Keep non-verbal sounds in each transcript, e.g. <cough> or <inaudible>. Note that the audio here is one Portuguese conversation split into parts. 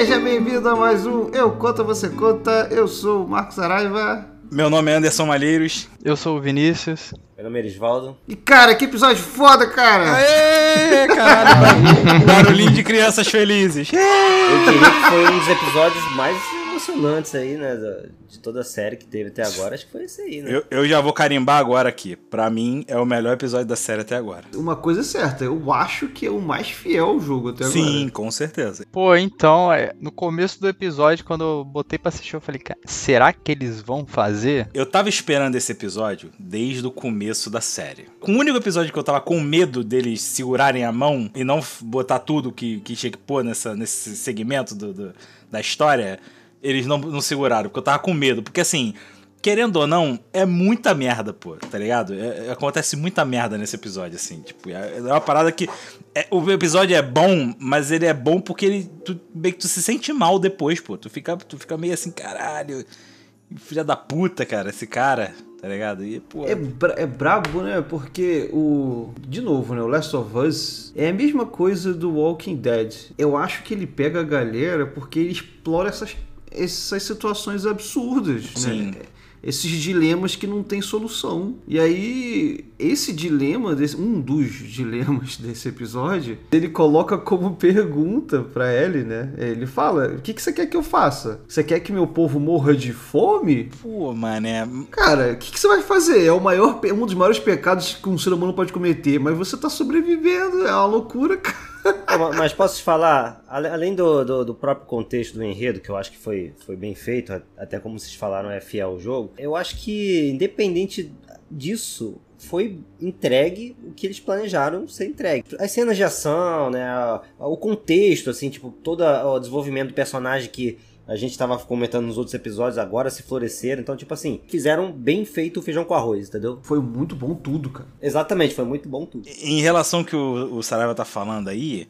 Seja bem-vindo a mais um Eu Conta Você Conta. Eu sou o Marcos Araiva. Meu nome é Anderson Malheiros. Eu sou o Vinícius. Meu nome é Erisvaldo. E cara, que episódio foda, cara! Aê, caralho! <laughs> Barulhinho de crianças felizes. Eu diria que foi um dos episódios mais emocionantes aí, né? De toda a série que teve até agora. Acho que foi esse aí, né? Eu, eu já vou carimbar agora aqui. Pra mim, é o melhor episódio da série até agora. Uma coisa é certa, eu acho que é o mais fiel ao jogo até agora. Sim, com certeza. Pô, então, é, no começo do episódio, quando eu botei pra assistir, eu falei, cara, será que eles vão fazer? Eu tava esperando esse episódio desde o começo da série. Com o único episódio que eu tava com medo deles segurarem a mão e não botar tudo que, que tinha que pôr nessa, nesse segmento do, do- da história, eles não, não seguraram, porque eu tava com medo. Porque assim, querendo ou não, é muita merda, pô, tá ligado? É- é- acontece muita merda nesse episódio, assim. Tipo, é, é uma parada que. é- o episódio é bom, mas ele é bom porque ele. Tu, meio que tu se sente mal depois, pô. Tu fica, tu fica meio assim, caralho. Filha da puta, cara, esse cara, tá ligado? E, pô. É, bra é brabo, né? Porque o. De novo, né? O Last of Us é a mesma coisa do Walking Dead. Eu acho que ele pega a galera porque ele explora essas, essas situações absurdas, Sim. né? Esses dilemas que não tem solução. E aí, esse dilema, desse, um dos dilemas <laughs> desse episódio, ele coloca como pergunta pra Ellie, né? Ele fala: O que, que você quer que eu faça? Você quer que meu povo morra de fome? Pô, mané. Cara, o que, que você vai fazer? É o maior, um dos maiores pecados que um ser humano pode cometer, mas você tá sobrevivendo, é uma loucura, <laughs> cara. Mas posso te falar, além do, do, do próprio contexto do enredo, que eu acho que foi, foi bem feito, até como vocês falaram, é fiel ao jogo, eu acho que, independente disso, foi entregue o que eles planejaram ser entregue. As cenas de ação, né, o contexto, assim, tipo, todo o desenvolvimento do personagem que a gente tava comentando nos outros episódios, agora se floresceram. Então, tipo assim, fizeram bem feito o feijão com arroz, entendeu? Foi muito bom tudo, cara. Exatamente, foi muito bom tudo. Em relação ao que o, o Saraiva tá falando aí,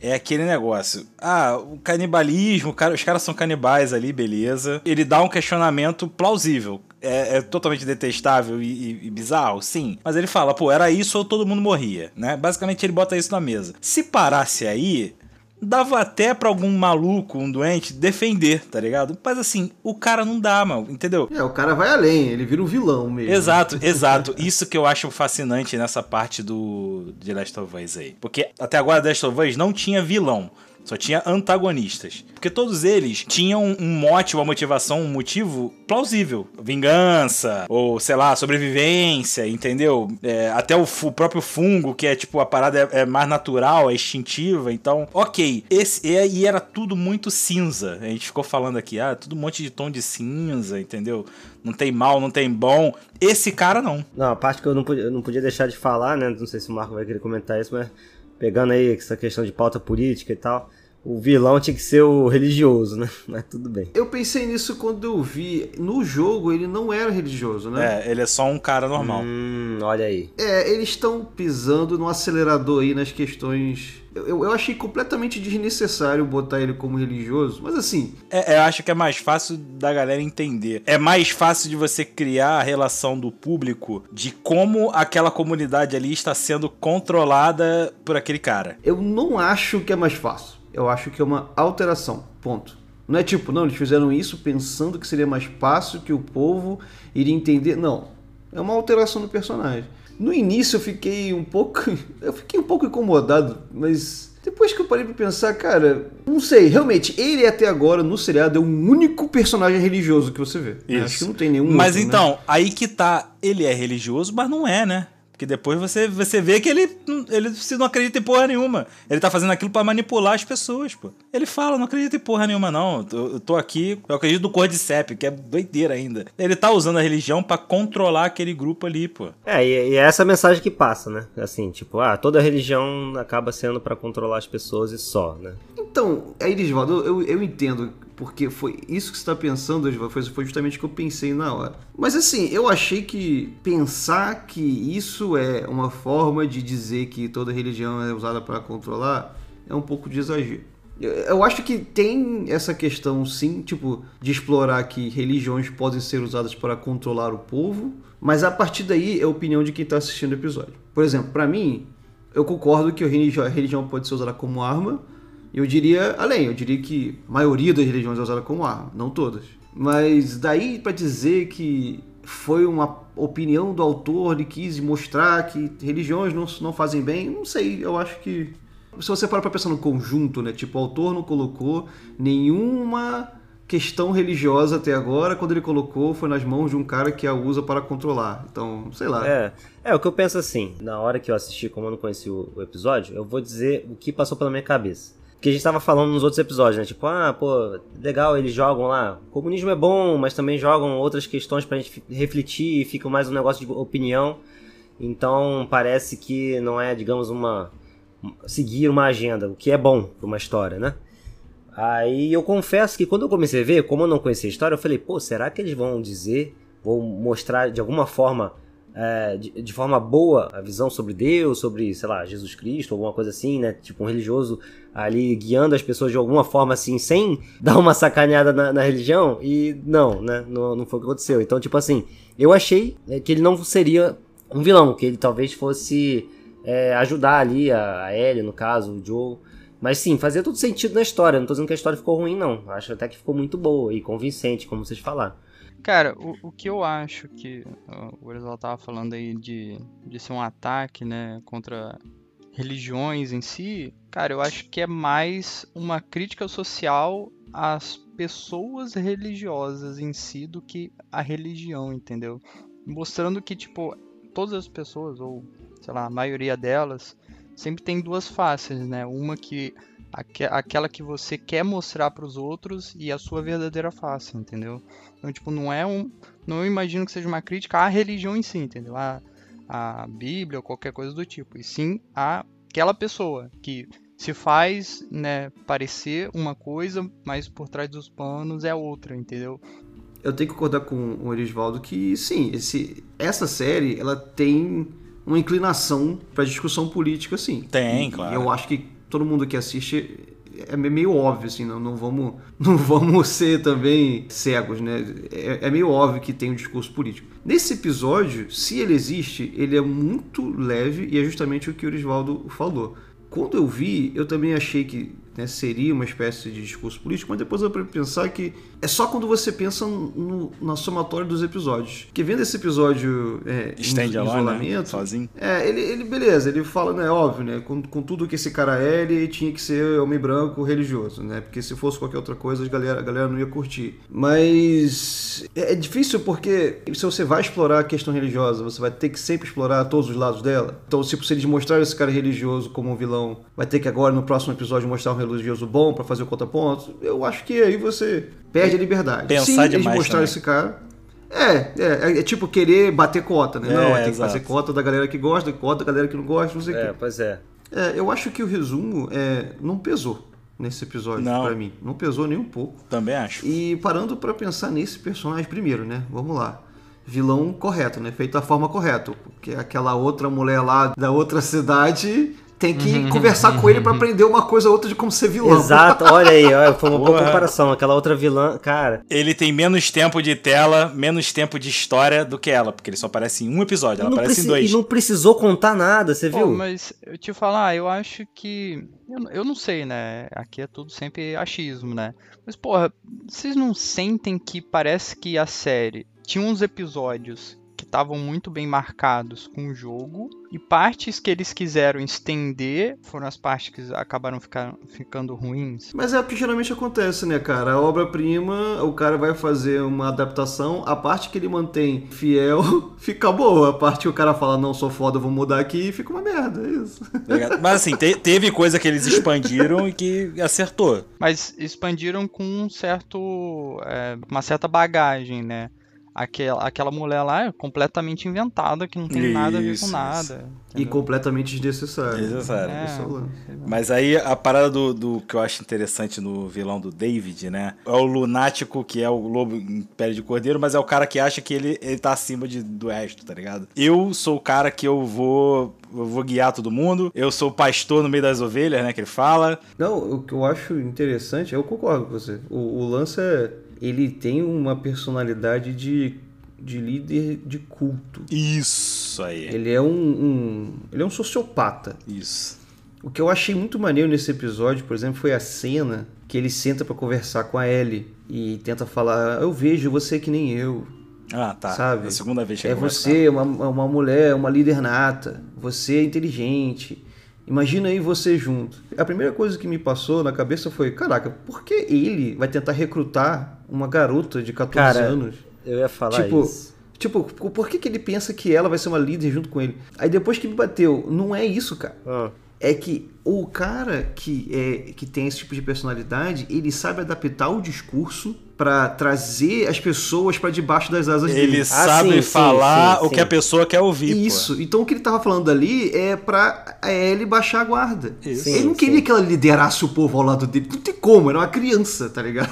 é aquele negócio. Ah, o canibalismo, os caras são canibais ali, beleza. Ele dá um questionamento plausível. É, é totalmente detestável e, e- e bizarro, sim. Mas ele fala, pô, era isso ou todo mundo morria, né? Basicamente ele bota isso na mesa. Se parasse aí, dava até pra algum maluco, um doente, defender, tá ligado? Mas assim, o cara não dá, mano, entendeu? É, o cara vai além, ele vira um vilão mesmo. Exato, <laughs> exato. Isso que eu acho fascinante nessa parte do de Last of Us aí. Porque até agora Last of Us não tinha vilão. Só tinha antagonistas. Porque todos eles tinham um mote, uma motivação, um motivo plausível. Vingança, ou sei lá, sobrevivência, entendeu? É, até o, o próprio fungo, que é tipo, a parada é, é mais natural, é instintiva. Então, ok. Esse, e, e era tudo muito cinza. A gente ficou falando aqui, ah, tudo um monte de tom de cinza, entendeu? Não tem mal, não tem bom. Esse cara não. Não, a parte que eu não podia, eu não podia deixar de falar, né? Não sei se o Marco vai querer comentar isso, mas pegando aí essa questão de pauta política e tal, o vilão tinha que ser o religioso, né? <laughs> Mas tudo bem. Eu pensei nisso quando eu vi. No jogo ele não era religioso, né? É, ele é só um cara normal. Hum, olha aí. É, eles estão pisando no acelerador aí nas questões. Eu, eu- achei completamente desnecessário botar ele como religioso, mas assim, É, eu acho que é mais fácil da galera entender. É mais fácil de você criar a relação do público de como aquela comunidade ali está sendo controlada por aquele cara. eu não acho que é mais fácil. Eu acho que é uma alteração. Ponto. Não é tipo, não, eles fizeram isso pensando que seria mais fácil que o povo iria entender. Não. É uma alteração do personagem. No início eu fiquei um pouco. <laughs> Eu fiquei um pouco incomodado, mas. Depois que eu parei pra pensar, cara, não sei, realmente, ele até agora no seriado é o único personagem religioso que você vê. né? Acho que não tem nenhum. Mas outro, né? então, aí que tá. Ele é religioso, mas não é, né? Porque depois você, você vê que ele, ele se não acredita em porra nenhuma. Ele tá fazendo aquilo pra manipular as pessoas, pô. Ele fala, não acredito em porra nenhuma, não. Eu tô, eu tô aqui, eu acredito no Cordyceps, que é doideira ainda. Ele tá usando a religião pra controlar aquele grupo ali, pô. É, e, e é essa mensagem que passa, né? Assim, tipo, ah, toda religião acaba sendo pra controlar as pessoas e só, né? Então, aí, Elisvaldo, eu, eu entendo, porque foi isso que você está pensando, Elisvaldo, foi, justamente o que eu pensei na hora. Mas assim, eu achei que pensar que isso é uma forma de dizer que toda religião é usada para controlar é um pouco de exagero. Eu, acho que tem essa questão, sim, tipo, de explorar que religiões podem ser usadas para controlar o povo, mas a partir daí é a opinião de quem está assistindo o episódio. Por exemplo, para mim, eu concordo que a religião pode ser usada como arma, Eu diria além, eu diria que a maioria das religiões é usada como arma, não todas. Mas daí para dizer que foi uma opinião do autor, ele quis mostrar que religiões não, não fazem bem, não sei, eu acho que. Se você parar pra pensar no conjunto, né? Tipo, o autor não colocou nenhuma questão religiosa até agora, quando ele colocou, foi nas mãos de um cara que a usa para controlar. Então, sei lá. É, é o que eu penso assim, na hora que eu assisti, como eu não conheci o, o episódio, eu vou dizer o que passou pela minha cabeça. Porque a gente tava falando nos outros episódios, né? Tipo, ah, pô, legal, eles jogam lá. O comunismo é bom, mas também jogam outras questões pra gente refletir e fica mais um negócio de opinião. Então parece que não é, digamos, uma. seguir uma agenda, o que é bom pra uma história, né? Aí eu confesso que quando eu comecei a ver, como eu não conhecia a história, eu falei, pô, será que eles vão dizer, vão mostrar de alguma forma é, de, de, forma boa a visão sobre Deus, sobre, sei lá, Jesus Cristo, alguma coisa assim, né? Tipo um religioso ali guiando as pessoas de alguma forma assim, sem <laughs> dar uma sacaneada na, na religião. E não, né? Não, não foi o que aconteceu. Então, tipo assim, eu achei é, que ele não seria um vilão, que ele talvez fosse é, ajudar ali a, a Ellie, no caso, o Joe. Mas sim, fazia todo sentido na história. Não tô dizendo que a história ficou ruim, não. Acho até que ficou muito boa e convincente, como vocês falaram. Cara, o, o que eu acho que o Orizal tava falando aí de, de ser um ataque, né, contra religiões em si, cara, eu acho que é mais uma crítica social às pessoas religiosas em si do que a religião, entendeu? Mostrando que, tipo, todas as pessoas, ou sei lá, a maioria delas, sempre tem duas faces, né? Uma que aquela que você quer mostrar para os outros e a sua verdadeira face, entendeu? Então, tipo, não é um. Não imagino que seja uma crítica à religião em si, entendeu? A, a Bíblia ou qualquer coisa do tipo. E sim a aquela pessoa que se faz, né, parecer uma coisa, mas por trás dos panos é outra, entendeu? Eu tenho que concordar com o Erisvaldo que sim, esse, essa série ela tem uma inclinação para discussão política, sim. Tem, e, claro. Eu acho que todo mundo que assiste é meio óbvio, assim, não, não, vamos, <laughs> não vamos ser também cegos, né? É, é, meio óbvio que tem um discurso político. Nesse episódio, se ele existe, ele é muito leve e é justamente o que o Orisvaldo falou. Quando eu vi, eu também achei que né, seria uma espécie de discurso político, mas depois eu pensar que é só quando você pensa no, na somatória dos episódios. Que vendo esse episódio é, em, em né? isolamento, né? sozinho. É, ele, ele, beleza, ele fala, né, óbvio, né, com, com tudo que esse cara é, ele tinha que ser homem branco religioso, né, porque se fosse qualquer outra coisa, a galera, a galera não ia curtir. Mas é, é difícil porque se você vai explorar a questão religiosa, você vai ter que sempre explorar todos os lados dela. Então, tipo, se eles mostrarem esse cara religioso como um vilão, vai ter que agora no próximo episódio mostrar um religioso bom para fazer o contraponto. Eu acho que aí você perde a liberdade. Pensar Sim, demais eles mostraram esse cara. É, é, é, é, tipo querer bater cota, né? É, não, tem que exato. fazer cota da galera que gosta, cota da galera que não gosta, não sei o É, quê. pois é. É, eu acho que o resumo é, não pesou nesse episódio Não. pra mim. Não pesou nem um pouco. Também acho. E parando pra pensar nesse personagem primeiro, né? Vamos lá. Vilão correto, né? Feito da forma correta. Porque aquela outra mulher lá da outra cidade tem que conversar com ele pra aprender uma coisa ou outra de como ser vilão. Exato, olha aí, olha, foi uma boa comparação. Aquela outra vilã, cara. Ele tem menos tempo de tela, menos tempo de história do que ela, porque ele só aparece em um episódio, ela aparece em dois. E não precisou contar nada, você Pô, viu? mas eu te falar, eu acho que. Eu, eu não sei, né? Aqui é tudo sempre achismo, né? Mas, porra, vocês não sentem que parece que a série tinha uns episódios que estavam muito bem marcados com o jogo e partes que eles quiseram estender foram as partes que acabaram ficar, ficando ruins? Mas é o que geralmente acontece, né, cara? A obra-prima, o cara vai fazer uma adaptação, a parte que ele mantém fiel <laughs> fica boa. A parte que o cara fala, não, sou foda, vou mudar aqui, fica uma merda, é isso. tá? Mas assim, te- teve coisa que eles expandiram e que acertou. Mas expandiram com um certo, é, uma certa bagagem, né? Aquela, aquela mulher lá é completamente inventada, que não tem nada a ver Isso, com nada. E completamente desnecessário. Desnecessário. É. É o lance. Mas aí a parada do, do que eu acho interessante no vilão do David, né? É o lunático que é o lobo em pele de cordeiro, mas é o cara que acha que ele, ele tá acima de, do resto, tá ligado? Eu sou o cara que eu vou. Eu vou guiar todo mundo. Eu sou o pastor no meio das ovelhas, né? Que ele fala. Não, o que eu acho interessante, eu concordo com você. O, o lance é. Ele tem uma personalidade de, de líder de culto. Isso aí. Ele é um, um- Ele é um sociopata. Isso. O que eu achei muito maneiro nesse episódio, por exemplo, foi a cena que ele senta pra conversar com a Ellie e tenta falar: Eu vejo você que nem eu. Ah, tá. Sabe? É a segunda vez que É conversa você, uma, uma mulher, uma líder nata. Você é inteligente. Imagina aí você junto. A primeira coisa que me passou na cabeça foi: caraca, por que ele vai tentar recrutar uma garota de 14 Cara, anos? Eu ia falar Tipo, isso. Tipo, por que, que ele pensa que ela vai ser uma líder junto com ele? Aí depois que me bateu, não é isso, cara. Ah, É que o cara que, é, que tem esse tipo de personalidade, ele sabe adaptar o discurso pra trazer as pessoas pra debaixo das asas Ele dele. sabe sim, sim, falar sim, o sim. que a pessoa quer ouvir. pô. Isso. Então o que ele tava falando ali é pra ele baixar a guarda. Ele não queria sim. que ela liderasse o povo ao lado dele. Não tem como, era uma criança, tá ligado?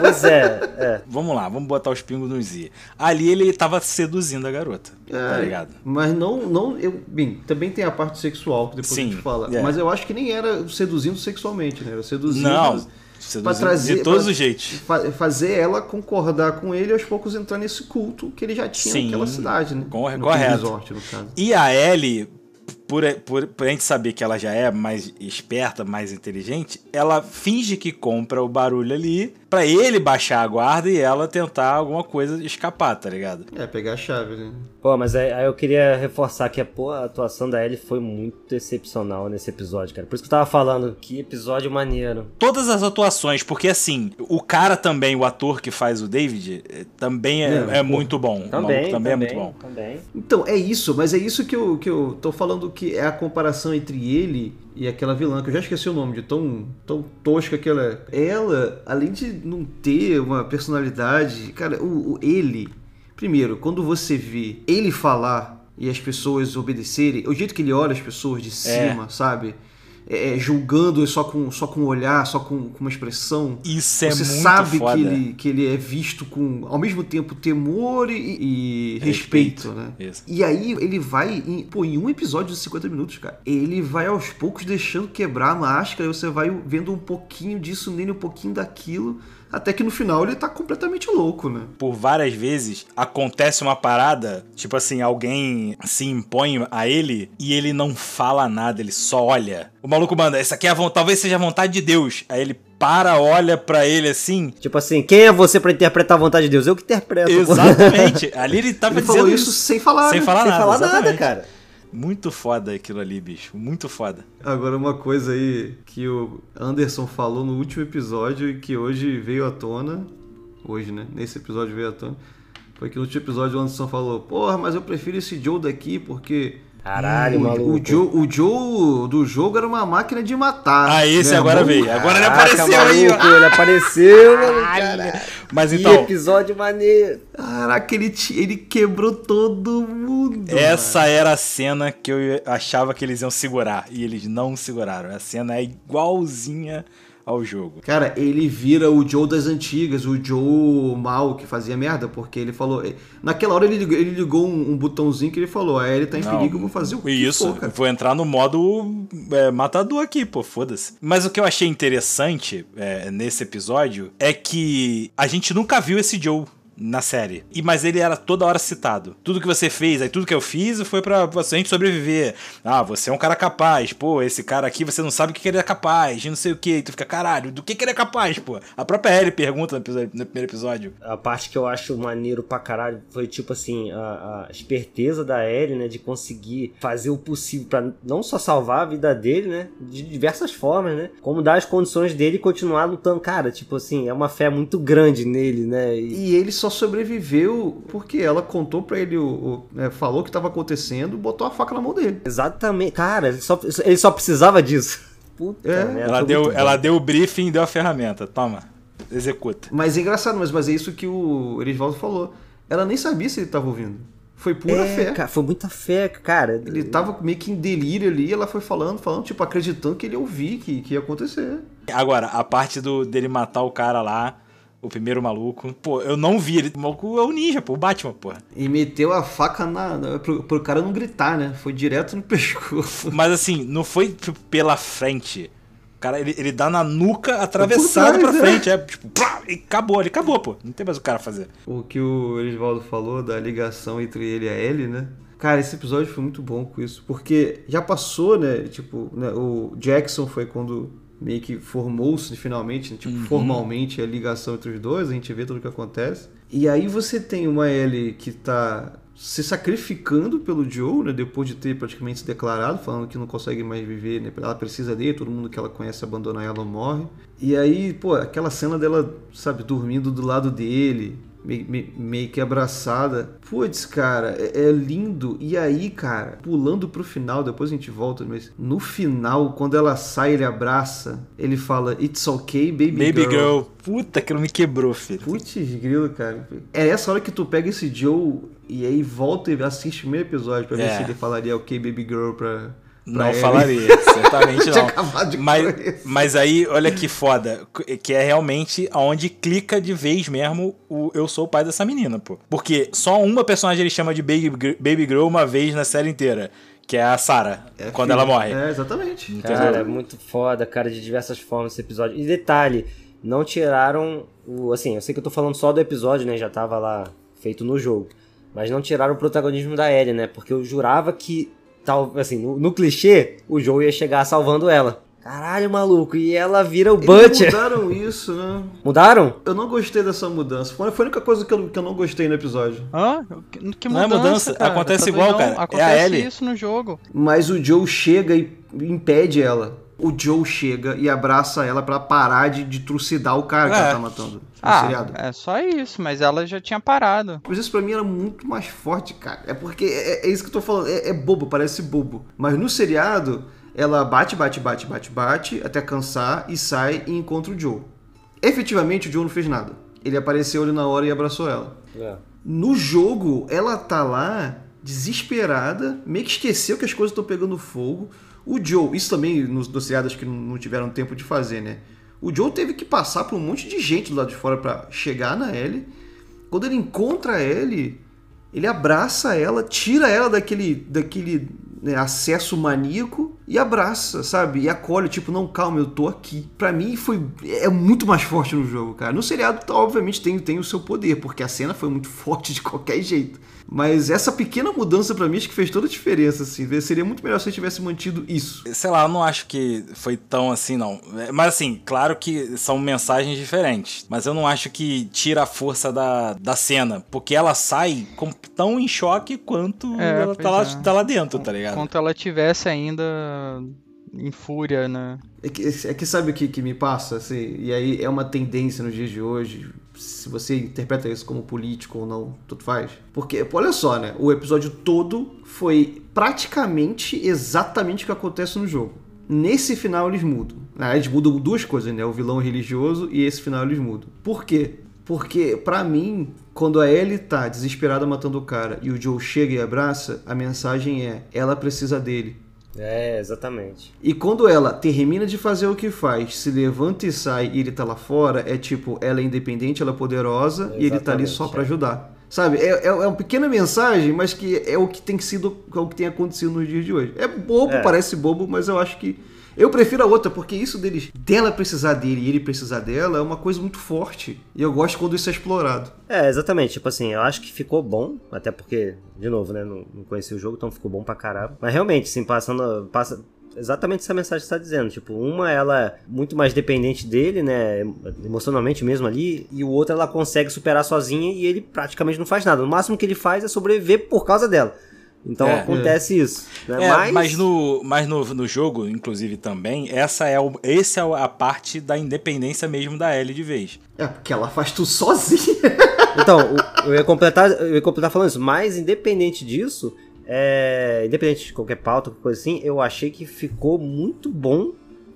Pois é, <laughs> é. Vamos lá, vamos botar os pingos nos i. Ali ele tava seduzindo a garota. Tá É, ligado? Mas não, não, eu, bem, também tem a parte sexual que depois Sim, a gente fala. é. Mas eu acho que nem era seduzindo sexualmente, né? Era seduzindo Não, pra trazer de todos os jeitos. fa- fazer ela concordar com ele e aos poucos entrar nesse culto que ele já tinha Sim, naquela cidade, né? corre- no correto. resort, no caso. E a Ellie, por, por, por a gente saber que ela já é mais esperta, mais inteligente, ela finge que compra o barulho ali pra ele baixar a guarda e ela tentar alguma coisa escapar, tá ligado? É, pegar a chave, né? Pô, mas aí, aí eu queria reforçar que a, pô, a atuação da Ellie foi muito excepcional nesse episódio, cara. Por isso que eu tava falando, que episódio maneiro. Todas as atuações, porque assim, o cara também, o ator que faz o David, eh, também é, É, é muito bom. O Também, maluco também, é muito bom. Também. Então, é isso, mas é isso que eu, que eu tô falando que é a comparação entre ele e aquela vilã, que eu já esqueci o nome de tão, tão tosca que ela é. Ela, além de não ter uma personalidade, cara, o, o- ele, primeiro, quando você vê ele falar e as pessoas obedecerem, o jeito que ele olha as pessoas de cima, sabe? É, é, julgando só com, só com um olhar, só com, com uma expressão. Isso é Você muito sabe foda. que ele, que ele é visto com, ao mesmo tempo, temor e, e respeito, Respeito, né? isso. E aí ele vai, em, pô, em um episódio de 50 minutos, cara, ele vai aos poucos deixando quebrar a máscara, e você vai vendo um pouquinho disso nele, um pouquinho daquilo, até que no final ele tá completamente louco, né? por várias vezes acontece uma parada, tipo assim, alguém se impõe a ele e ele não fala nada, ele só olha. O maluco manda, essa aqui é a vontade, talvez seja a vontade de Deus. Aí ele para, olha pra ele assim. Tipo assim, quem é você pra interpretar a vontade de Deus? Eu que interpreto. Exatamente. <laughs> Ali ele tava Ele falou dizendo isso sem falar, sem né? falar Sem nada. falar nada, cara. Muito foda aquilo ali, bicho. Muito foda. Agora, uma coisa aí que o Anderson falou no último episódio e que hoje veio à tona. Hoje, né? Nesse episódio veio à tona. Foi que no último episódio o Anderson falou: Porra, mas eu prefiro esse Joe daqui porque. Caralho, o, maluco. O Joe, o Joe do jogo era uma máquina de matar. Ah, esse Meu agora veio. Agora ele Caraca, apareceu aí, ó. maluco, Ele apareceu, mano. Caralho. Mas Que então, episódio maneiro. Caraca, ele, ele quebrou todo mundo. essa era a cena que eu achava que eles iam segurar. E eles não seguraram. A cena é igualzinha ao jogo. Cara, ele vira o Joe das antigas, o Joe mal que fazia merda, porque ele falou. Naquela hora ele ligou, ele ligou um, um botãozinho que ele falou: Ah, ele tá em Não, perigo, eu vou fazer o que Isso, for, vou entrar no modo é, matador aqui, pô, foda-se. Mas o que eu achei interessante é, nesse episódio é que a gente nunca viu esse Joe na série. E mas ele era toda hora citado. Tudo que você fez, aí tudo que eu fiz foi pra você gente sobreviver. Ah, você é um cara capaz. Pô, esse cara aqui você não sabe o que ele é capaz, e não sei o que. E tu fica, caralho, do que que ele é capaz, pô? A própria Ellie pergunta no, episódio- no primeiro episódio. A parte que eu acho maneiro pra caralho foi tipo assim, a, a esperteza da Ellie, né, de conseguir fazer o possível pra não só salvar a vida dele, né, de diversas formas, né, como dar as condições dele continuar lutando. Cara, tipo assim, é uma fé muito grande nele, né, e E ele só sobreviveu porque ela contou pra ele, o, o- né, falou o que tava acontecendo, botou a faca na mão dele. exatamente, cara, ele só, ele só precisava disso. Puta É. merda, Ela deu, ela bom. deu o briefing e deu a ferramenta. Toma, executa. Mas é engraçado, mas, mas é isso que o Erisvaldo falou. Ela nem sabia se ele tava ouvindo. Foi pura É, fé. cara, foi muita fé, cara. Ele tava meio que em delírio ali, ela foi falando, falando, tipo, acreditando que ele ia ouvir, que, que ia acontecer. Agora, a parte do, dele matar o cara lá, o primeiro maluco. Pô, eu não vi ele. O maluco é o ninja, pô, o Batman, pô. E meteu a faca na, na- pro, pro cara não gritar, né? Foi direto no <laughs> pescoço. Mas assim, não foi tipo, pela frente. O cara, ele, ele dá na nuca atravessado Por pra trás, frente. É, tipo, plá, e acabou, ele acabou, pô. Não tem mais o cara fazer. O que o Erisvaldo falou da ligação entre ele e a Ellie, né? Cara, esse episódio foi muito bom com isso, porque já passou, né? Tipo, né, o Jackson foi quando meio que formou-se finalmente, né, tipo, Uhum. formalmente a ligação entre os dois, a gente vê tudo o que acontece. E aí você tem uma Ellie que tá se sacrificando pelo Joe, né, depois de ter praticamente se declarado, falando que não consegue mais viver, né, ela precisa dele, todo mundo que ela conhece abandona ela ou morre. E aí, pô, aquela cena dela, sabe, dormindo do lado dele, meio, meio, meio que abraçada. Putz, cara, é, é lindo. E aí, cara, pulando pro final, depois a gente volta, mas no final, quando ela sai, ele abraça, ele fala, It's okay, baby, Baby girl. Girl. Puta que não me quebrou, filho. Putz, grilo, cara. É essa hora que tu pega esse Joe e aí volta e assiste o meio episódio pra ver É. se ele falaria ok, baby girl pra. Não Ellie. falaria, <laughs> certamente não. Mas, mas aí, olha que foda, que é realmente aonde clica de vez mesmo o eu sou o pai dessa menina, pô. Porque só uma personagem ele chama de Baby, Baby Girl uma vez na série inteira, que é a Sarah, É, quando filho. ela morre. É, exatamente. Cara, é muito foda, cara, de diversas formas esse episódio. E detalhe, não tiraram o. Assim, eu sei que eu tô falando só do episódio, né? Já tava lá feito no jogo. Mas não tiraram o protagonismo da Ellie, né? Porque eu jurava que, tal, assim, no, no clichê, o Joe ia chegar salvando ela. Caralho, maluco, e ela vira o Eles Butcher. mudaram isso, né? Mudaram? Eu não gostei dessa mudança. Foi a única coisa que eu, que eu não gostei no episódio. Hã? Que, que Não é mudança, mudança, cara? acontece igual, doidão? cara. É a Acontece Ellie. isso no jogo. Mas o Joe chega e impede ela. O Joe chega e abraça ela pra parar de, de trucidar o cara que É. ela tá matando. No Ah, seriado. é só isso, mas ela já tinha parado. Mas isso pra mim era muito mais forte, cara. É porque é, é isso que eu tô falando. É, é bobo, parece bobo. Mas no seriado, ela bate, bate, bate, bate, bate, até cansar e sai e encontra o Joe. Efetivamente, o Joe não fez nada. Ele apareceu ali na hora e abraçou ela. É. No jogo, ela tá lá, desesperada, meio que esqueceu que as coisas estão pegando fogo. O Joe, isso também nos, seriados que não, tiveram tempo de fazer, né? O Joe teve que passar por um monte de gente do lado de fora pra chegar na Ellie. Quando ele encontra a Ellie, ele abraça ela, tira ela daquele, daquele né, acesso maníaco e abraça, sabe? E acolhe, tipo, não, calma, eu tô aqui. Pra mim foi é muito mais forte no jogo, cara. No seriado, tá, obviamente, tem, tem o seu poder, porque a cena foi muito <laughs> forte de qualquer jeito. Mas essa pequena mudança pra mim acho que fez toda a diferença, assim. Seria muito melhor se ele tivesse mantido isso. Sei lá, eu não acho que foi tão assim, não. É, Mas assim, claro que são mensagens diferentes. Mas eu não acho que tira a força da, da cena. Porque ela sai com- tão em choque quanto É, ela tá lá, é. tá lá dentro, tá ligado? Enquanto ela tivesse ainda em fúria, né? É que, é que sabe o que, que me passa? Assim, e aí é uma tendência nos dias de hoje. Se você interpreta isso como político ou não, tudo faz. Porque, olha só, né? O episódio todo foi praticamente exatamente o que acontece no jogo. Nesse final eles mudam. Ah, eles mudam duas coisas, né? O vilão religioso e esse final eles mudam. Por quê? Porque, pra mim, quando a Ellie tá desesperada matando o cara e o Joe chega e abraça, a mensagem é: ela precisa dele. É, exatamente. E quando ela termina de fazer o que faz, se levanta e sai e ele tá lá fora, é tipo, ela é independente, ela é poderosa e ele tá ali só pra é. ajudar. Sabe? É, é, é uma pequena mensagem, mas que é o que tem sido, é o que tem acontecido nos dias de hoje. É bobo, É. parece bobo, mas eu acho que. Eu prefiro a outra, porque isso deles, dela precisar dele e ele precisar dela é uma coisa muito forte. E eu gosto quando isso é explorado. É, exatamente. Tipo assim, eu acho que ficou bom, até porque, de novo, né, não, não conheci o jogo, então ficou bom pra caramba. Mas realmente, assim, passando. Passa exatamente essa mensagem que você tá dizendo. Tipo, uma, ela é muito mais dependente dele, né, emocionalmente mesmo ali, e o outro ela consegue superar sozinha e ele praticamente não faz nada. No máximo que ele faz é sobreviver por causa dela. Então É. acontece isso. Né? É, mas, mas, no, mas no, no jogo, inclusive, também, essa é, o, esse é a parte da independência mesmo da Ellie de vez. É, porque ela faz tudo sozinha. <laughs> Então, eu ia completar, eu ia completar falando isso, mas independente disso, é, independente de qualquer pauta, qualquer coisa assim, eu achei que ficou muito bom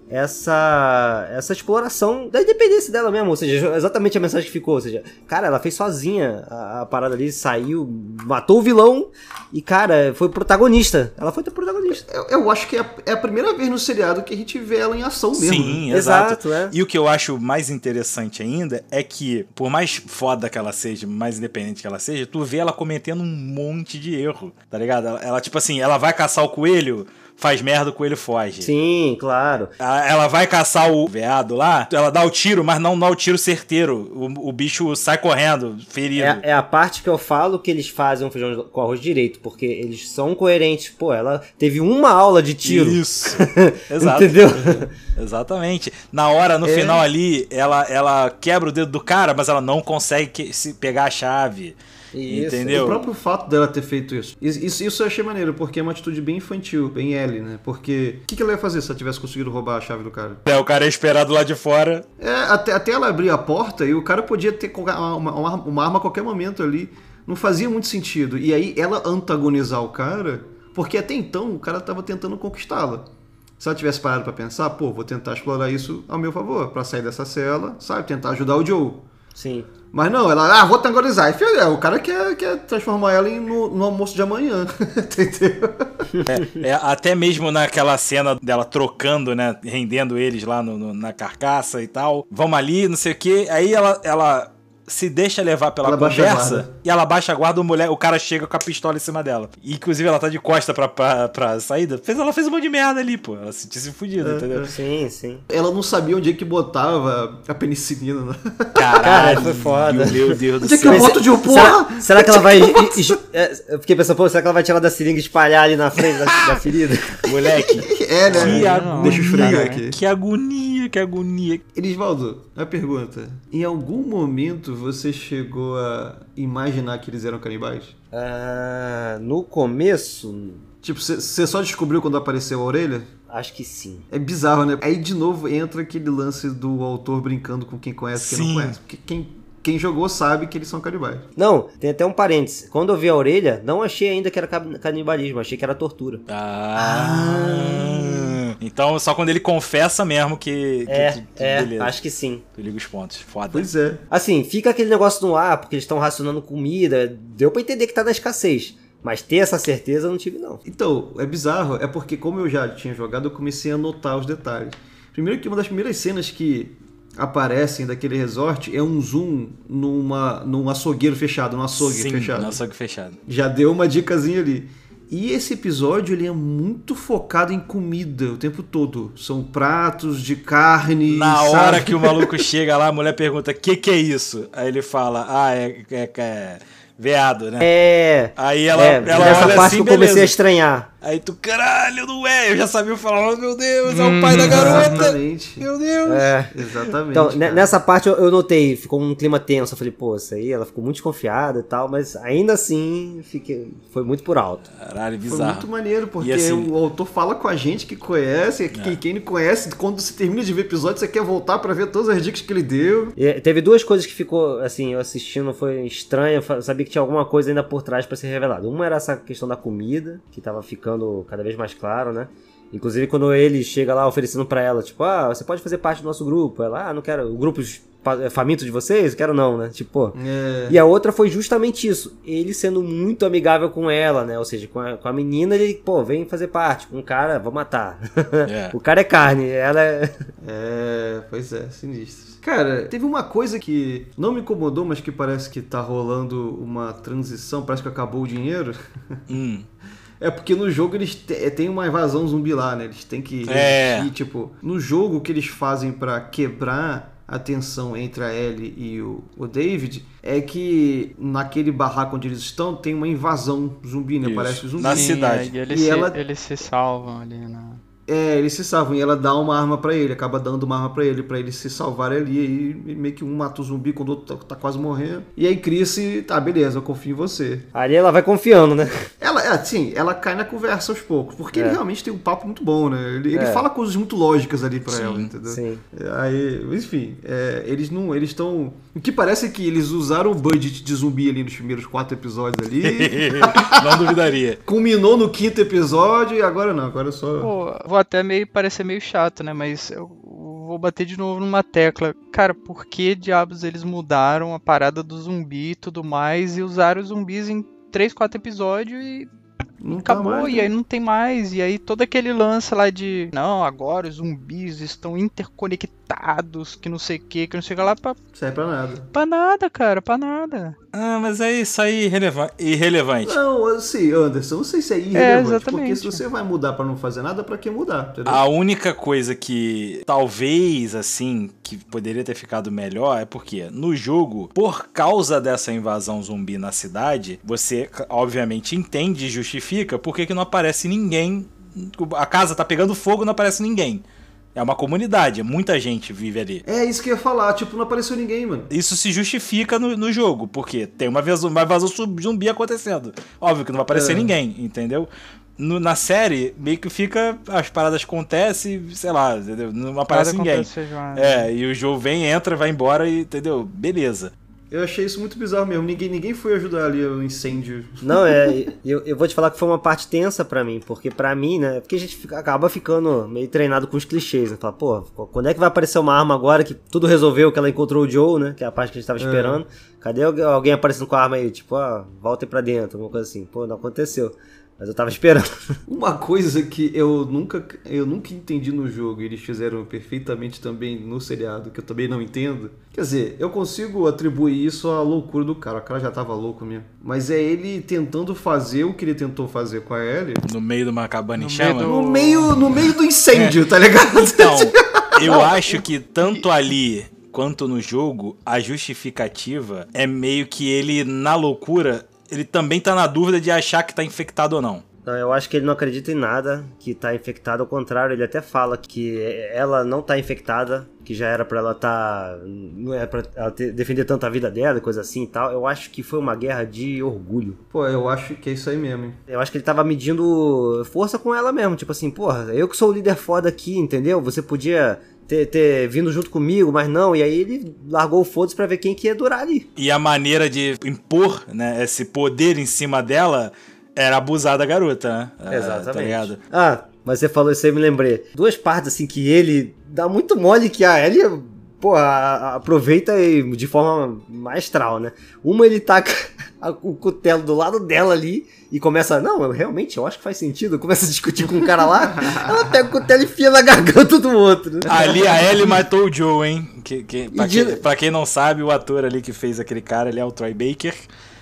essa essa exploração da independência dela mesmo, ou seja, exatamente a mensagem que ficou, ou seja, cara, ela fez sozinha a, a parada ali, saiu, matou o vilão e, cara, foi protagonista. Ela foi protagonista. Eu, eu acho que é a, é a primeira vez no seriado que a gente vê ela em ação mesmo. né? Sim, exato. Exato, é. E o que eu acho mais interessante ainda é que, por mais foda que ela seja, mais independente que ela seja, tu vê ela cometendo um monte de erro, tá ligado? Ela, ela, tipo assim, ela vai caçar o coelho, faz merda, o coelho foge. Sim, claro. Ela, ela vai caçar o veado lá, ela dá o tiro, mas não dá o tiro certeiro. O, o bicho sai correndo, ferido. É, é a parte que eu falo que eles fazem um feijão com arroz direito, porque eles são coerentes. Pô, ela teve uma aula de tiro. Isso. <laughs> Exato. Entendeu? <laughs> Exatamente. Na hora, no É. final ali, ela, ela quebra o dedo do cara, mas ela não consegue que- se pegar a chave. Isso. Entendeu? O próprio fato dela ter feito isso. Isso, isso- eu achei maneiro, porque é uma atitude bem infantil, bem L, né? Porque o que, que ela ia fazer se ela tivesse conseguido roubar a chave do cara? É, o cara é esperado lá de fora. É, até, até ela abrir a porta e o cara podia ter uma, uma, uma- uma arma a qualquer momento ali. Não fazia muito sentido. E aí ela antagonizar o cara, porque até então o cara tava tentando conquistá-la. Se ela tivesse parado pra pensar, pô, vou tentar explorar isso ao meu favor, pra sair dessa cela, sabe? Tentar ajudar o Joe. Sim. Mas não, ela, ah, vou antagonizar. E, é, o cara quer, quer transformar ela em, no, no almoço de amanhã. <laughs> Entendeu? É, até mesmo naquela cena dela trocando, né? Rendendo eles lá no- no- na carcaça e tal. Vamos ali, não sei o que. Aí ela, ela se deixa levar pela Ela conversa e ela baixa a guarda, o, mulher, o cara chega com a pistola em cima dela. E, inclusive ela tá de costa pra, pra, pra saída. Fez, ela fez um monte de merda ali, pô. Ela se sentiu se fudida, É, entendeu? Sim, sim. Ela não sabia onde é que botava a penicilina. Né? Caralho, foi foda. Meu Deus do Onde é que eu céu. boto de um Será, porra? será que ela vai. é, Eu fiquei pensando, pô, será que ela vai tirar da seringa e espalhar ali na frente da, da ferida? <laughs> Moleque, É, né? que não, agonia. Deixa eu esfregar aqui. Que agonia, que agonia. Elisvaldo, a pergunta. Em algum momento você chegou a imaginar que eles eram canibais? Ah, no começo, Tipo, você só descobriu quando apareceu a orelha? acho que sim. É bizarro, né? Aí de novo entra aquele lance do autor brincando com quem conhece e quem não conhece. Porque quem, quem jogou sabe que eles são canibais. Não, tem até um parênteses. Quando eu vi a orelha, não achei ainda que era canibalismo, achei que era tortura. Ah. <laughs> Então só quando ele confessa mesmo que. que- É, que- que é, beleza. acho que sim. Tu liga os pontos. Foda. Pois é. Assim, fica aquele negócio no ar, porque eles estão racionando comida. Deu pra entender que tá na escassez. Mas ter essa certeza eu não tive, não. Então, é bizarro, é porque como eu já tinha jogado, eu comecei a notar os detalhes. Primeiro que uma das primeiras cenas que aparecem daquele resort é um zoom numa, num açougueiro fechado, num açougue Sim, fechado. não açougue fechado. Já deu uma dicasinha ali. E esse episódio ele é muito focado em comida o tempo todo. São pratos de carne. Na sabe? hora que o <laughs> maluco chega lá, a mulher pergunta: o que, que é isso? Aí ele fala: ah, é, é, é veado, né? É. Aí ela, é, ela olha parte assim, que eu comecei a beleza. estranhar. Aí tu, caralho, não é? Eu já sabia falar, oh, meu Deus, é o pai da garota. Exatamente. Meu Deus. É. Exatamente. Então, cara. nessa parte eu, eu notei, ficou um clima tenso. Eu falei, pô, isso aí, ela ficou muito desconfiada e tal, mas ainda assim fiquei, foi muito por alto. Caralho, Foi bizarro. muito maneiro, porque assim- o autor fala com a gente que conhece, que quem, quem não conhece, quando você termina de ver episódio, você quer voltar pra ver todas as dicas que ele deu. E, teve duas coisas que ficou, assim, eu assistindo, foi estranho, eu fa- sabia que tinha alguma coisa ainda por trás pra ser revelada. Uma era essa questão da comida, que tava ficando cada vez mais claro, né? Inclusive quando ele chega lá oferecendo pra ela, tipo, ah, você pode fazer parte do nosso grupo. Ela, ah, não quero, o grupo é faminto de vocês? Quero não, né? Tipo, pô. É, E a outra foi justamente isso. Ele sendo muito amigável com ela, né? Ou seja, com a, com a menina, ele, pô, vem fazer parte. Com o cara, vou matar. É. <laughs> o cara é carne, ela é. <laughs> É, pois é, sinistro. Cara, teve uma coisa que não me incomodou, mas que parece que tá rolando uma transição, parece que acabou o dinheiro. Hum. <laughs> É porque no jogo eles te- tem uma invasão zumbi lá, né? Eles têm que É. resistir, tipo, no jogo o que eles fazem pra quebrar a tensão entre a Ellie e o, o David é que naquele barraco onde eles estão tem uma invasão zumbi, né? Isso. Parece zumbi. Na Sim, cidade. é, E eles, E se, ela- eles se salvam ali na. É, eles se salvam e ela dá uma arma pra ele, acaba dando uma arma pra ele, pra eles se salvarem ali, e meio que um mata o zumbi quando o outro tá, tá quase morrendo. E aí Chris, tá, beleza, eu confio em você. Ali ela vai confiando, né? Ela, é, sim, ela cai na conversa aos poucos, porque ele É. realmente tem um papo muito bom, né? Ele, ele É. fala coisas muito lógicas ali pra Sim, ela, entendeu? Sim. Aí, enfim, é, eles não, eles estão, o que parece é que eles usaram o budget de zumbi ali nos primeiros quatro episódios ali, <laughs> não duvidaria. culminou no quinto episódio e agora não, agora é só... Pô, vou até meio parecer meio chato, né? Mas eu vou bater de novo numa tecla. Cara, por que diabos eles mudaram a parada do zumbi e tudo mais e usaram os zumbis em 3, 4 episódios e não tá acabou, mais, e né? aí não tem mais. E aí todo aquele lance lá de não, agora os zumbis estão que não sei o que, que não sei o que lá, pra, Serve pra nada. pra nada, cara, pra nada. Ah, mas é isso aí irreleva- irrelevante. Não, assim, Anderson, não sei se é irrelevante. porque exatamente. se você vai mudar pra não fazer nada, pra que mudar? Entendeu? A única coisa que talvez, assim, que poderia ter ficado melhor é porque no jogo, por causa dessa invasão zumbi na cidade, você obviamente entende e justifica por que que não aparece ninguém. A casa tá pegando fogo não aparece ninguém. É uma comunidade, muita gente vive ali. É isso que eu ia falar, tipo, não apareceu ninguém, mano. Isso se justifica no, no jogo, porque tem uma, vez, uma sub- zumbi acontecendo. Óbvio que não vai aparecer É. ninguém, entendeu? No- na série, meio que fica. As paradas acontecem, sei lá, entendeu? Não aparece Nada ninguém. acontece. É, e o jogo vem, entra, vai embora e, entendeu? Beleza. Eu achei isso muito bizarro mesmo. Ninguém, ninguém foi ajudar ali o incêndio. Não, é. Eu, eu vou te falar que foi uma parte tensa pra mim, porque pra mim, né? Porque a gente fica- acaba ficando meio treinado com os clichês, né? Fala, pô, quando é que vai aparecer uma arma agora que tudo resolveu, que ela encontrou o Joe, né? Que é a parte que a gente tava esperando. Cadê algu- alguém aparecendo com a arma aí? Tipo, ó, voltem pra dentro, alguma coisa assim. Pô, não aconteceu. Mas eu tava esperando. <laughs> Uma coisa que eu nunca, eu nunca entendi no jogo, e eles fizeram perfeitamente também no seriado, que eu também não entendo. Quer dizer, eu consigo atribuir isso à loucura do cara. O cara já tava louco mesmo. Mas é ele tentando fazer o que ele tentou fazer com a Ellie No meio de uma cabana em No chama. meio no meio, no meio do incêndio, tá ligado? Então, <laughs> eu acho que tanto ali quanto no jogo, a justificativa é meio que ele, na loucura, ele também tá na dúvida de achar que tá infectado ou não. Não, eu acho que ele não acredita em nada que tá infectado. Ao contrário, ele até fala que ela não tá infectada, que já era pra ela tá. Não é pra ela ter- defender tanto a vida dela, e coisa assim e tal. Eu acho que foi uma guerra de orgulho. Pô, eu acho que é isso aí mesmo, hein? Eu acho que ele tava medindo força com ela mesmo. Tipo assim, porra, eu que sou o líder foda aqui, entendeu? Você podia ter, ter vindo junto comigo, mas não. E aí ele largou o foda-se pra ver quem que ia durar ali. E a maneira de impor né, esse poder em cima dela era abusar da garota, né? Ah, Tá? Ah, mas você falou isso aí, me lembrei. Duas partes, assim, que ele dá muito mole que a Ellie, pô, a- a- aproveita de forma maestral, né? Uma ele taca <laughs> o cutelo do lado dela ali e começa, não, eu realmente, eu acho que faz sentido. Começa a discutir com o cara lá, ela pega o cutelo e enfia na garganta do outro. Ali a Ellie matou o Joe, hein? Que, que, pra, de- quem, pra quem não sabe, o ator ali que fez aquele cara, ele é o Troy Baker.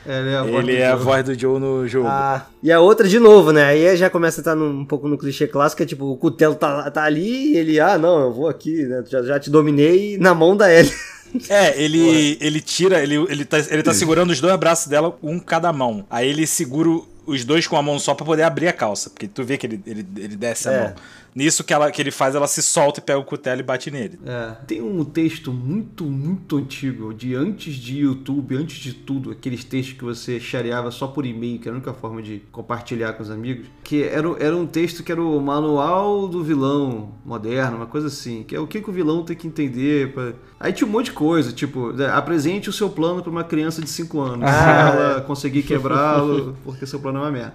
Ele é a voz Ele do é a Joe. voz do Joe no jogo. Ah, e a outra de novo, né? Aí já começa a estar num- um pouco no clichê clássico, é tipo, o cutelo tá, tá ali e ele, ah, não, eu vou aqui, né? Já, já te dominei na mão da Ellie. <laughs> É, ele, ele tira, ele, ele, tá, ele tá segurando os dois braços dela, um cada mão. Aí ele segura os dois com a mão só pra poder abrir a calça. Porque tu vê que ele, ele, ele desce a É. mão. Nisso que, ela, que ele faz, ela se solta e pega o cutelo e bate nele. É, tem um texto muito, muito antigo, de antes de YouTube, antes de tudo, aqueles textos que você shareava só por e-mail, que era a única forma de compartilhar com os amigos, que era, era um texto que era o manual do vilão moderno, uma coisa assim, que é o que, que o vilão tem que entender. Pra... Aí tinha um monte de coisa, tipo, né, apresente o seu plano pra uma criança de 5 anos, se ela conseguir quebrá-lo, porque seu plano é uma merda.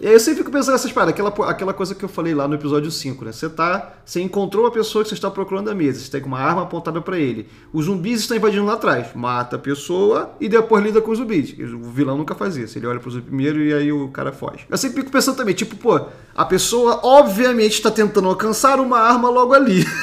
E aí eu sempre fico pensando nessas paradas, aquela, aquela coisa que eu falei lá no episódio 5, né? Você tá. Você encontrou uma pessoa que você está procurando à mesa, você tem uma arma apontada pra ele. Os zumbis estão invadindo lá atrás. Mata a pessoa e depois lida com os zumbis. O vilão nunca faz isso. Ele olha pro zumbi primeiro e aí o cara foge. Eu sempre fico pensando também, tipo, pô, a pessoa obviamente está tentando alcançar uma arma logo ali. <laughs>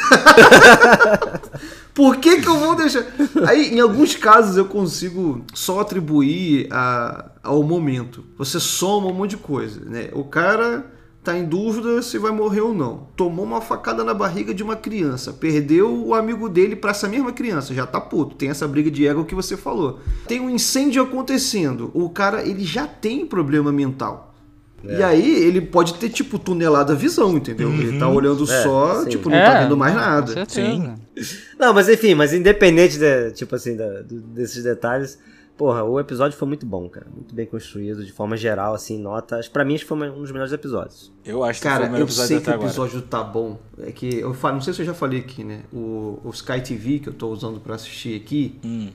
Por que, que eu vou deixar? Aí, em alguns casos, eu consigo só atribuir a- ao momento. Você soma um monte de coisa, né? O cara tá em dúvida se vai morrer ou não. Tomou uma facada na barriga de uma criança. Perdeu o amigo dele pra essa mesma criança. Já tá puto. Tem essa briga de ego que você falou. Tem um incêndio acontecendo. O cara, ele já tem problema mental. E aí, ele pode ter, tipo, tunelada a visão, entendeu? Ele tá olhando É, só, sim. tipo, não tá vendo mais nada. certeza. Não, mas enfim, mas independente, de, tipo assim, da- do- desses detalhes, porra, o episódio foi muito bom, cara. Muito bem construído, de forma geral, assim, notas. Pra mim, acho que foi um dos melhores episódios. Eu acho que foi o Cara, melhor eu episódio sei que o agora. episódio tá bom. É que eu falo, não sei se eu já falei aqui, né? O, o Sky TV que eu tô usando pra assistir aqui, Hum.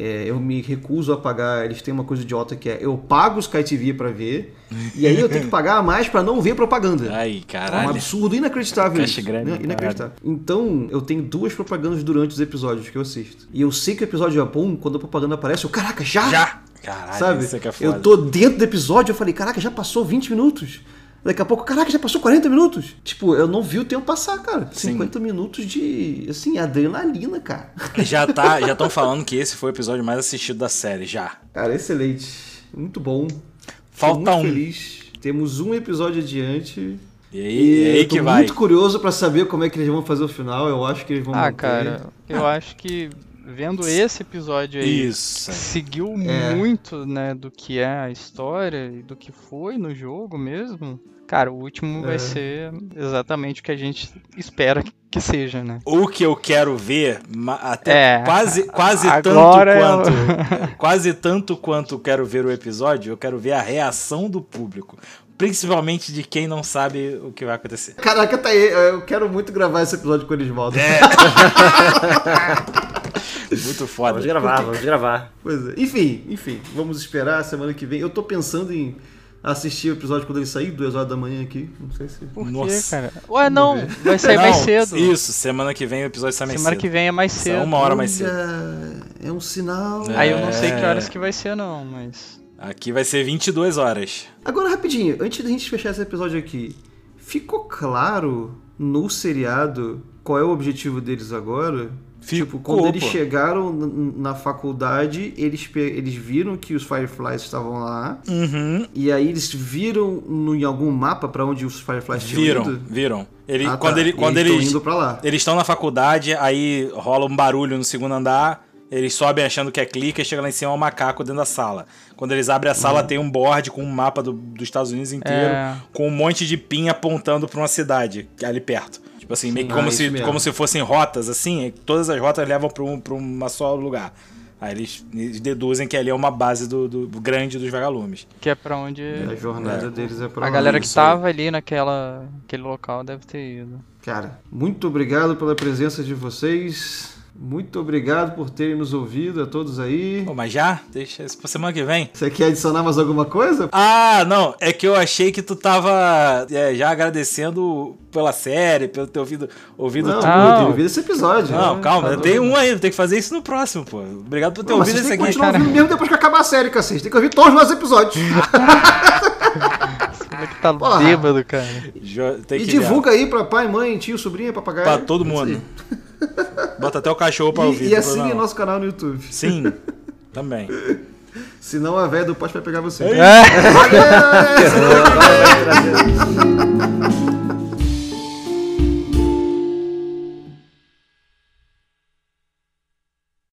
É, eu me recuso a pagar. Eles têm uma coisa idiota que é eu pago o Sky TV pra ver, e aí eu tenho que pagar mais pra não ver propaganda. Ai, É um caralho. absurdo, inacreditável isso. grande, né? Inacreditável. Então, eu tenho duas propagandas durante os episódios que eu assisto. E eu sei que o episódio é bom quando a propaganda aparece. Eu, caraca, já? Já! Caralho, Sabe? isso é que é foda. eu tô dentro do episódio, eu falei, caraca, já passou 20 minutos. Daqui a pouco, caraca, já passou 40 minutos. Tipo, eu não vi o tempo passar, cara. Sim. 50 minutos de, assim, adrenalina, cara. Já tá, <laughs> já estão falando que esse foi o episódio mais assistido da série, já. Cara, excelente. Muito bom. Falta Fico um. muito feliz. Temos um episódio adiante. E aí, é aí eu tô que vai. muito curioso pra saber como é que eles vão fazer o final. Eu acho que eles vão Ah, manter. cara, eu acho que vendo esse episódio aí, Isso. seguiu É. muito, né, do que é a história e do que foi no jogo mesmo. Cara, o último É. vai ser exatamente o que a gente espera que seja, né? O que eu quero ver, até É, quase, quase <laughs> tanto agora quanto. <laughs> quase tanto quanto quero ver o episódio, eu quero ver a reação do público. Principalmente de quem não sabe o que vai acontecer. Caraca, tá aí. Eu quero muito gravar esse episódio com eles voltam. É. <laughs> Muito foda. Vamos gravar, vamos gravar. Pois é. Enfim, enfim, vamos esperar a semana que vem. Eu tô pensando em assistir o episódio quando ele sair, duas horas da manhã aqui. Não sei se. Por Nossa. quê, cara? Ué, não, vai sair mais Não, cedo. Isso, semana que vem o episódio sai mais Semana cedo. que vem é mais cedo. uma hora mais cedo. É um sinal. É. Aí eu não sei que horas que vai ser, não, mas. Aqui vai ser 22 horas. Agora, rapidinho, antes da gente fechar esse episódio aqui, ficou claro no seriado qual é o objetivo deles agora? Ficou, tipo, quando eles pô. chegaram na faculdade, eles, eles viram que os Fireflies estavam lá. Uhum. E aí eles viram no, em algum mapa pra onde os Fireflies tinham Viram, ido? viram. Ele, Ah, tá. quando ele, E quando eles tão eles, indo pra lá. eles estão na faculdade, aí rola um barulho no segundo andar, eles sobem achando que é clique e chega lá em cima é um macaco dentro da sala. Quando eles abrem a Uhum. sala, tem um board com um mapa do- dos Estados Unidos inteiro, É. com um monte de pin apontando pra uma cidade ali perto. Tipo assim, meio que Ah, como, isso se, mesmo. como se fossem rotas, assim, e todas as rotas levam pra, um, pra uma só lugar. Aí eles, eles deduzem que ali é uma base do, do- grande dos vagalumes. Que é pra onde A jornada É. deles é pra a galera que isso aí. tava ali naquela aquele local deve ter ido. Cara, muito obrigado pela presença de vocês. Muito obrigado por terem nos ouvido, a todos aí. Pô, mas já? Deixa isso pra semana que vem. Você quer adicionar mais alguma coisa? Ah, não, é que eu achei que tu tava é, já agradecendo pela série, pelo ter ouvido, ouvido Não, tudo. Eu tenho ouvido esse episódio. Não, né? calma, Tá tem um ainda, tem que fazer isso no próximo, pô. Obrigado por ter Não, mas ouvido você esse tem que aqui. continuar ouvindo mesmo depois que acabar a série, cacete. Tem que ouvir todos os nossos episódios. <laughs> Como é que tá Porra. bêbado, cara? E divulga aí pra pai, mãe, tio, sobrinha, papagaio. pra todo mundo. Bota até o cachorro pra ouvir. E, e não tem assine nosso canal no YouTube. Sim, também. <laughs> Senão a velha do poste vai pegar você. É. Agora vai trazer.